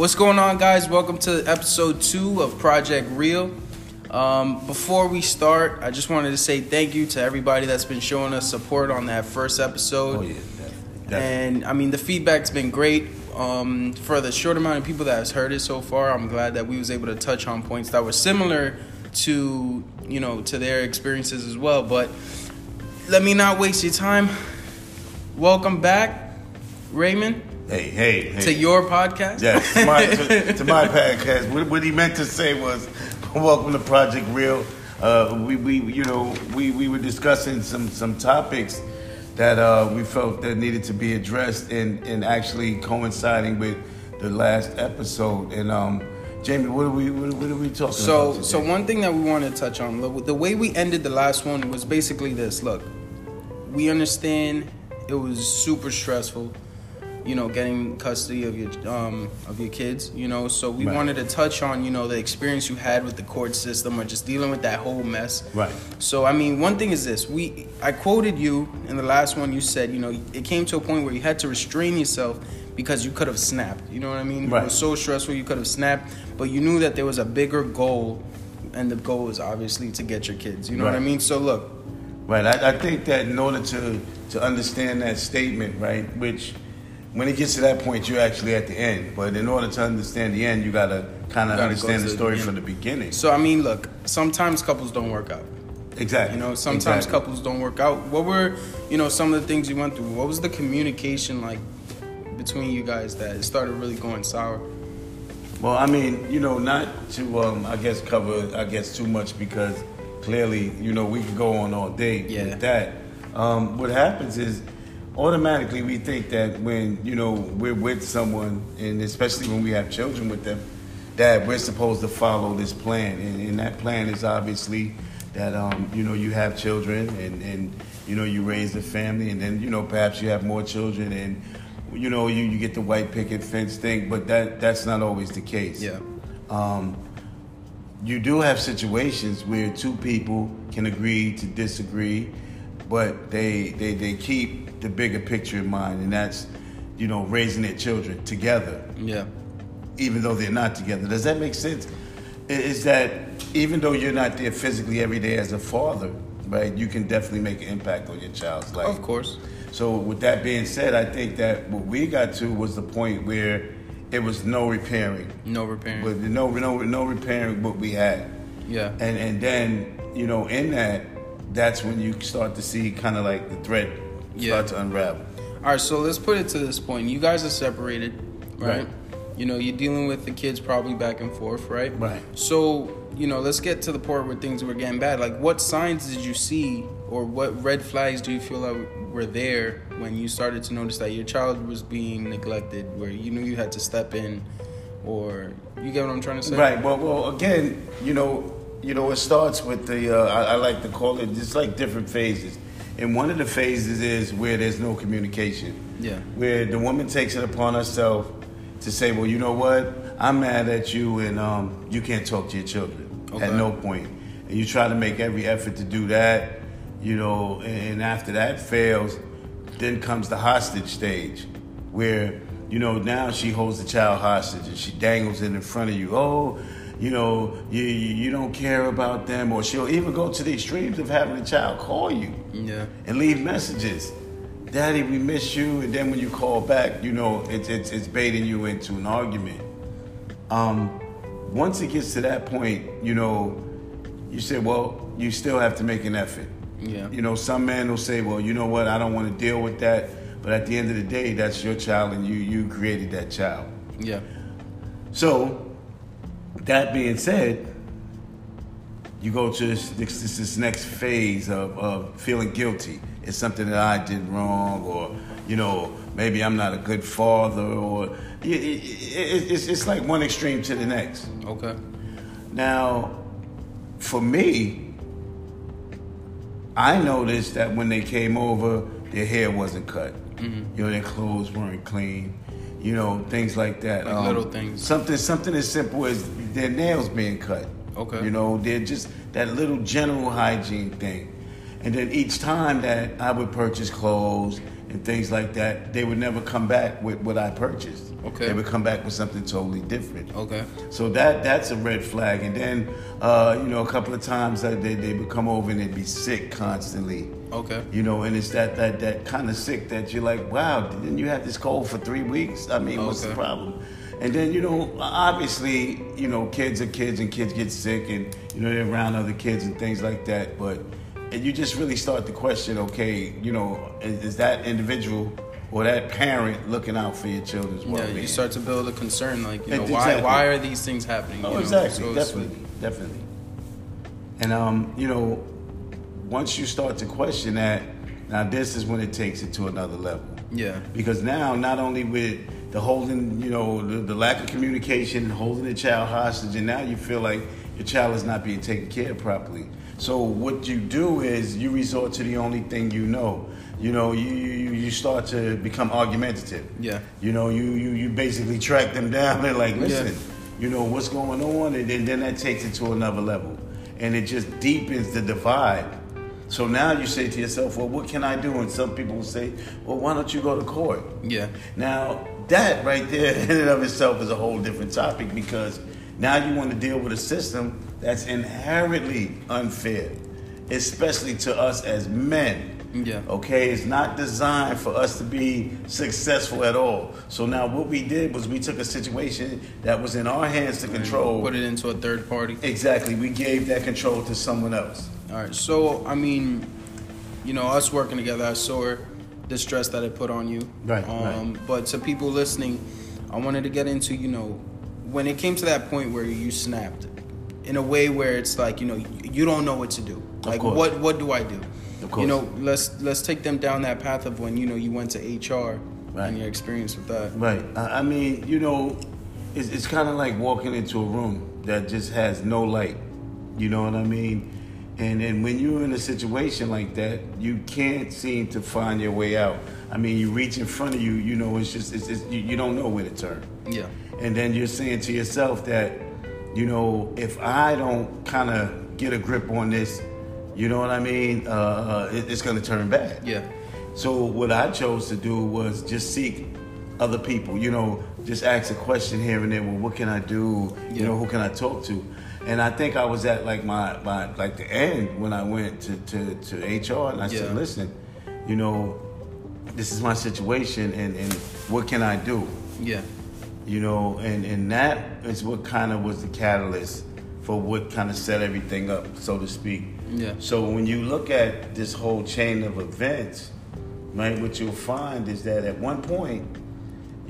What's going on, guys? Welcome to episode two of Project Real. Um, before we start, I just wanted to say thank you to everybody that's been showing us support on that first episode. Oh yeah, definitely. And I mean, the feedback's been great. Um, for the short amount of people that has heard it so far, I'm glad that we was able to touch on points that were similar to you know to their experiences as well. But let me not waste your time. Welcome back, Raymond, Hey, hey, hey. to your podcast. yes, to my, to, to my podcast. What, what he meant to say was, "Welcome to Project Real." Uh, we, we, you know, we, we were discussing some some topics that uh, we felt that needed to be addressed, and and actually coinciding with the last episode. And um, Jamie, what are we what, what are we talking So, about? today? so one thing that we want to touch on, the- the way we ended the last one was basically this. Look, we understand it was super stressful, you know, getting custody of your um of your kids, you know. So we Right. wanted to touch on, you know, the experience you had with the court system or just dealing with that whole mess. Right. So I mean, one thing is this: we I quoted you in the last one. You said, you know, it came to a point where you had to restrain yourself because you could have snapped. You know what I mean? right. It was so stressful you could have snapped, but you knew that there was a bigger goal, and the goal is obviously to get your kids. You know what I Right. mean? So look, Right. I, I think that in order to to understand that statement, right, which when it gets to that point, you're actually at the end. But in order to understand the end, you gotta kind of go understand the the story beginning. from the beginning. so I mean, look, sometimes couples don't work out. Exactly. You know, sometimes Exactly. couples don't work out. What were, you know, some of the things you went through? What was the communication like between you guys that it started really going sour? Well, I mean, you know, not to um, I guess cover I guess too much because clearly, you know, we could go on all day Yeah. with that. Um, what happens is automatically we think that when you know we're with someone, and especially when we have children with them, that we're supposed to follow this plan, and, and that plan is obviously that um, you know you have children and and you know you raise a family, and then you know perhaps you have more children and you know you, you get the white picket fence thing, but that that's not always the case. Yeah. Um, you do have situations where two people can agree to disagree, but they they, they keep the bigger picture in mind, and that's you know raising their children together, Yeah. even though they're not together. Does that make sense? Is that even though you're not there physically every day as a father, right? You can definitely make an impact on your child's life. Of course. So with that being said, I think that what we got to was the point where it was no repairing, No repairing. but no no no repairing what we had, yeah. and and then you know in that that's when you start to see kind of like the thread Yeah. start to unravel. All right, so let's put it to this point. You guys are separated, right? Right. You know, you're dealing with the kids probably back and forth, right? Right. So, you know, let's get to the part where things were getting bad. Like, what signs did you see, or what red flags do you feel like were there when you started to notice that your child was being neglected, where you knew you had to step in, or you get what I'm trying to say? Right. Well, well, again, you know, you know, it starts with the. Uh, I, I like to call it just like different phases, and one of the phases is where there's no communication. Yeah. Where the woman takes it upon herself to say, "Well, you know what? I'm mad at you, and um, you can't talk to your children Okay. at no point." And you try to make every effort to do that, you know, and after that fails, then comes the hostage stage, where you know now she holds the child hostage and she dangles it in front of you. Oh, you know, you you you don't care about them, or she'll even go to the extremes of having the child call you Yeah. and leave messages. Daddy, we miss you. And then when you call back, you know, it's, it's, it's baiting you into an argument. Um, once it gets to that point, you know, you say, well, you still have to make an effort. Yeah. You know, some men will say, well, you know what, I don't want to deal with that. But at the end of the day, that's your child and you, you created that child. Yeah. So, that being said, you go to this, this, this, next phase of, of feeling guilty. It's something that I did wrong, or you know, maybe I'm not a good father, or it, it, it, it's, it's like one extreme to the next. Okay. Now, for me, I noticed that when they came over, their hair wasn't cut. Mm-hmm. You know, their clothes weren't clean. You know, things like that. Um, little things. Something, something as simple as their nails being cut. Okay. You know, they're just that little general hygiene thing. And then each time that I would purchase clothes and things like that, they would never come back with what I purchased. Okay. They would come back with something totally different. Okay. So that that's a red flag. And then, uh, you know, a couple of times that they they would come over and they'd be sick constantly. Okay. You know, and it's that that that kind of sick that you're like, wow, didn't you have this cold for three weeks? I mean, what's the problem? And then you know, obviously, you know, kids are kids, and kids get sick, and you know they're around other kids and things like that. But and you just really start to question, okay, you know, is, is that individual or that parent looking out for your children's Yeah, well-being? you start to build a concern, like you know, Ex- why why are these things happening? Oh, you know? exactly, So definitely, definitely. And um, you know, once you start to question that, now this is when it takes it to another level. Yeah. Because now, not only with the holding, you know, the, the lack of communication, holding the child hostage, and now you feel like your child is not being taken care of properly. So what you do is you resort to the only thing you know. You know, you you, you start to become argumentative. Yeah. You know, you you, you basically track them down and like, listen, Yeah. you know what's going on, and then, then that takes it to another level, and it just deepens the divide. So now you say to yourself, well, what can I do? And some people will say, well, why don't you go to court? Yeah. Now, that right there in and of itself is a whole different topic because now you want to deal with a system that's inherently unfair, especially to us as men. Yeah. Okay, it's not designed for us to be successful at all. So now what we did was we took a situation that was in our hands to control. Put it into a third party. Exactly, we gave that control to someone else. All right. So I mean, you know, us working together, I saw the stress that it put on you. Right, Um, But to people listening, I wanted to get into you know, when it came to that point where you snapped, in a way where it's like you know you don't know what to do. Like what what do I do? Of course. You know, let's let's take them down that path of when you know you went to HR Right. and your experience with that. Right. I I mean, you know, it's, it's kind of like walking into a room that just has no light. You know what I mean? And and when you're in a situation like that, you can't seem to find your way out. I mean, you reach in front of you, you know, it's just it's, it's you, you don't know where to turn. Yeah. And then you're saying to yourself that, you know, if I don't kind of get a grip on this, you know what I mean? Uh, uh, it, it's going to turn bad. Yeah. So what I chose to do was just seek other people. You know, just ask a question here and there. Well, what can I do? You know, who can I talk to? And I think I was at like my, my like the end when I went to, to, to HR and I Yeah. said, listen, you know, this is my situation and, and what can I do? Yeah. you know, and, and that is what kind of was the catalyst for what kind of set everything up, so to speak. Yeah. So when you look at this whole chain of events, right, what you'll find is that at one point,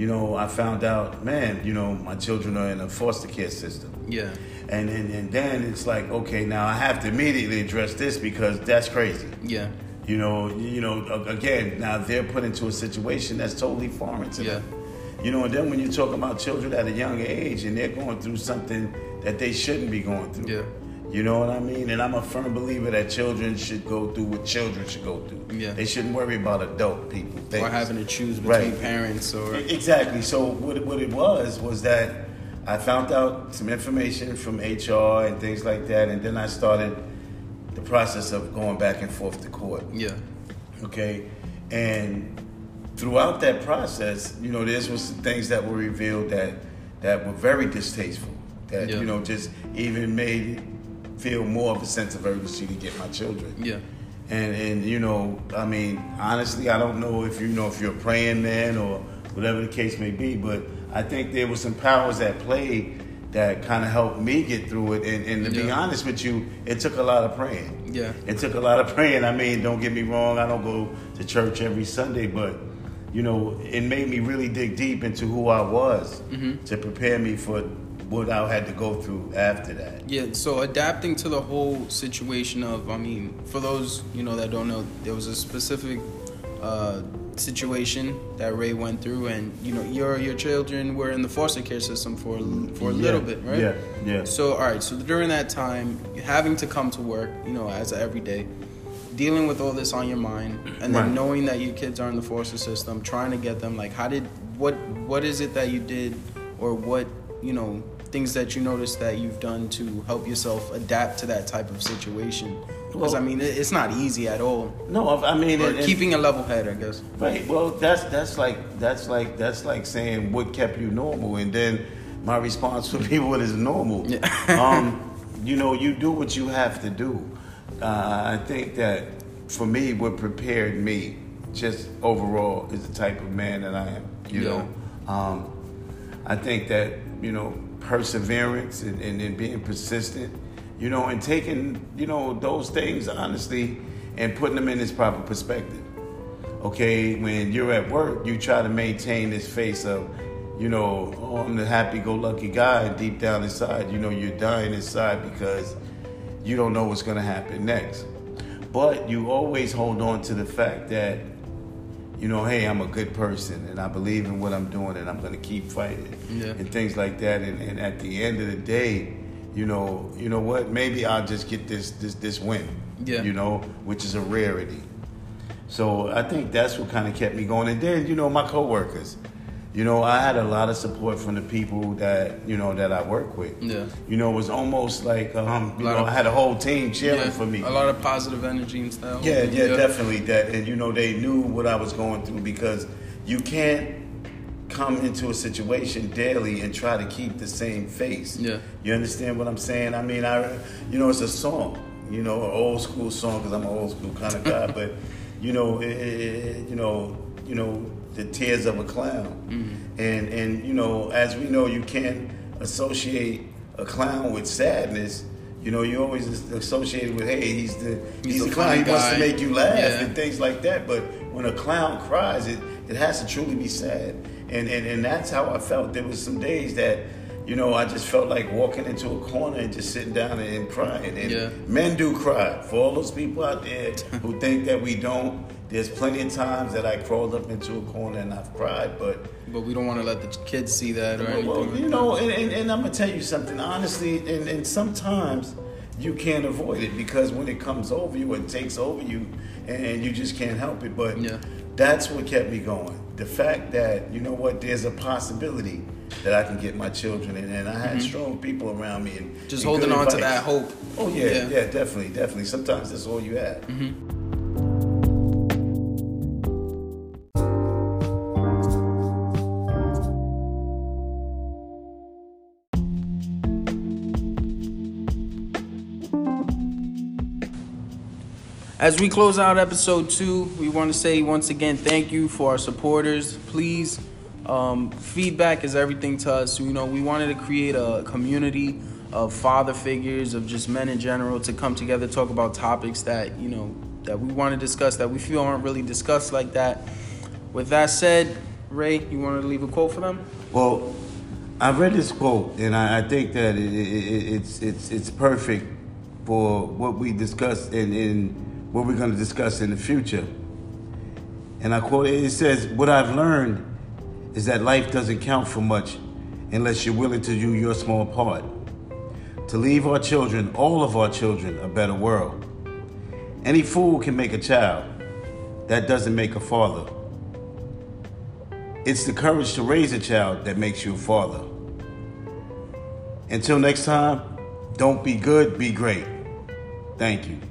you know, I found out, man, you know, my children are in a foster care system. Yeah. And, and, and then it's like, okay, now I have to immediately address this because that's crazy. Yeah. You know, you know. Again, now they're put into a situation that's totally foreign to them. You know, and then when you talk about children at a young age and they're going through something that they shouldn't be going through. Yeah. You know what I mean? And I'm a firm believer that children should go through what children should go through. Yeah. They shouldn't worry about adult people. Or having to choose between Right. parents or Exactly. So what it, what it was was that I found out some information from HR and things like that, and then I started the process of going back and forth to court. yeah. Okay, and throughout that process, you know, there was some things that were revealed that that were very distasteful. That Yeah. you know just even made feel more of a sense of urgency to get my children. Yeah. And and you know, I mean, honestly, I don't know if you know if you're a praying man or whatever the case may be, but I think there was some powers at play that kind of helped me get through it. And, and to be honest with you, it took a lot of praying. Yeah. It took a lot of praying. I mean, don't get me wrong, I don't go to church every Sunday, but you know, it made me really dig deep into who I was Mm-hmm. to prepare me for what I had to go through after that. Yeah, so adapting to the whole situation of, I mean, for those you know that don't know, there was a specific uh, situation that Ray went through, and you know your your children were in the foster care system for for a little Yeah, bit, right? yeah, yeah. So all right, so during that time, having to come to work, you know, as everyday, dealing with all this on your mind, and then Right. knowing that your kids are in the foster system, trying to get them, like, how did what what is it that you did, or what you know things that you notice that you've done to help yourself adapt to that type of situation Because I mean, it's not easy at all. No, I mean, Or and- and- keeping a level head, I guess. Right. Well, that's that's like that's like that's like saying what kept you normal, and then my response for people what is normal. Yeah. um, you know, you do what you have to do. Uh, I think that for me, what prepared me, just overall, is the type of man that I am. You Yeah. know, um, I think that you know perseverance and, and, and being persistent, you know, and taking you know those things honestly and putting them in its proper perspective okay, when you're at work, you try to maintain this face of, you know, oh, I'm the happy-go-lucky guy, and deep down inside, you know, you're dying inside because you don't know what's going to happen next. But you always hold on to the fact that, you know, hey, I'm a good person, and I believe in what I'm doing, and I'm going to keep fighting, Yeah. and things like that. And, and at the end of the day, you know, you know what? Maybe I'll just get this this this win. Yeah. You know, which is a rarity. So I think that's what kind of kept me going. And then, you know, my coworkers. You know, I had a lot of support from the people that, you know, that I work with. Yeah. You know, it was almost like, um, you know, of- I had a whole team cheering Yeah, for me. A lot of positive energy and stuff. Yeah, yeah, definitely that. And you know, they knew what I was going through because you can't come into a situation daily and try to keep the same face. Yeah. You understand what I'm saying? I mean, I, you know, it's a song, you know, an old school song because I'm an old school kind of guy. but you know, it, it, you know, you know, the tears of a clown, and and you know, as we know, you can't associate a clown with sadness. You know, you always associate it with, hey, he's the he's, He's the clown. He wants to make you laugh Yeah. and things like that. But when a clown cries, it it has to truly be sad. And and and that's how I felt. There was some days that, you know, I just felt like walking into a corner and just sitting down and, crying. And Yeah. men do cry. For all those people out there who think that we don't, there's plenty of times that I crawled up into a corner and I've cried, but But we don't want to let the kids see that or anything. well, you know, and, and, and I'm gonna tell you something honestly, and, and sometimes you can't avoid it because when it comes over you, it takes over you, and, you just can't help it. But Yeah. that's what kept me going. The fact that you know what, there's a possibility that I can get my children, and, and I had strong people around me, and Mm-hmm. Just and holding on to that hope. Oh yeah, Yeah. yeah, definitely, definitely. Sometimes that's all you have. As we close out episode two, we want to say once again thank you for our supporters. Please, um, feedback is everything to us. You know, we wanted to create a community of father figures, of just men in general, to come together, talk about topics that you know that we want to discuss that we feel aren't really discussed like that. With that said, Ray, you want to leave a quote for them? Well, I read this quote, and I, I think that it, it, it, it's it's it's perfect for what we discussed and in what we're going to discuss in the future. And I quote it. Says, "What I've learned is that life doesn't count for much unless you're willing to do your small part to leave our children, all of our children, a better world. Any fool can make a child. That doesn't make a father." It's the courage to raise a child that makes you a father. Until next time, don't be good, be great. Thank you.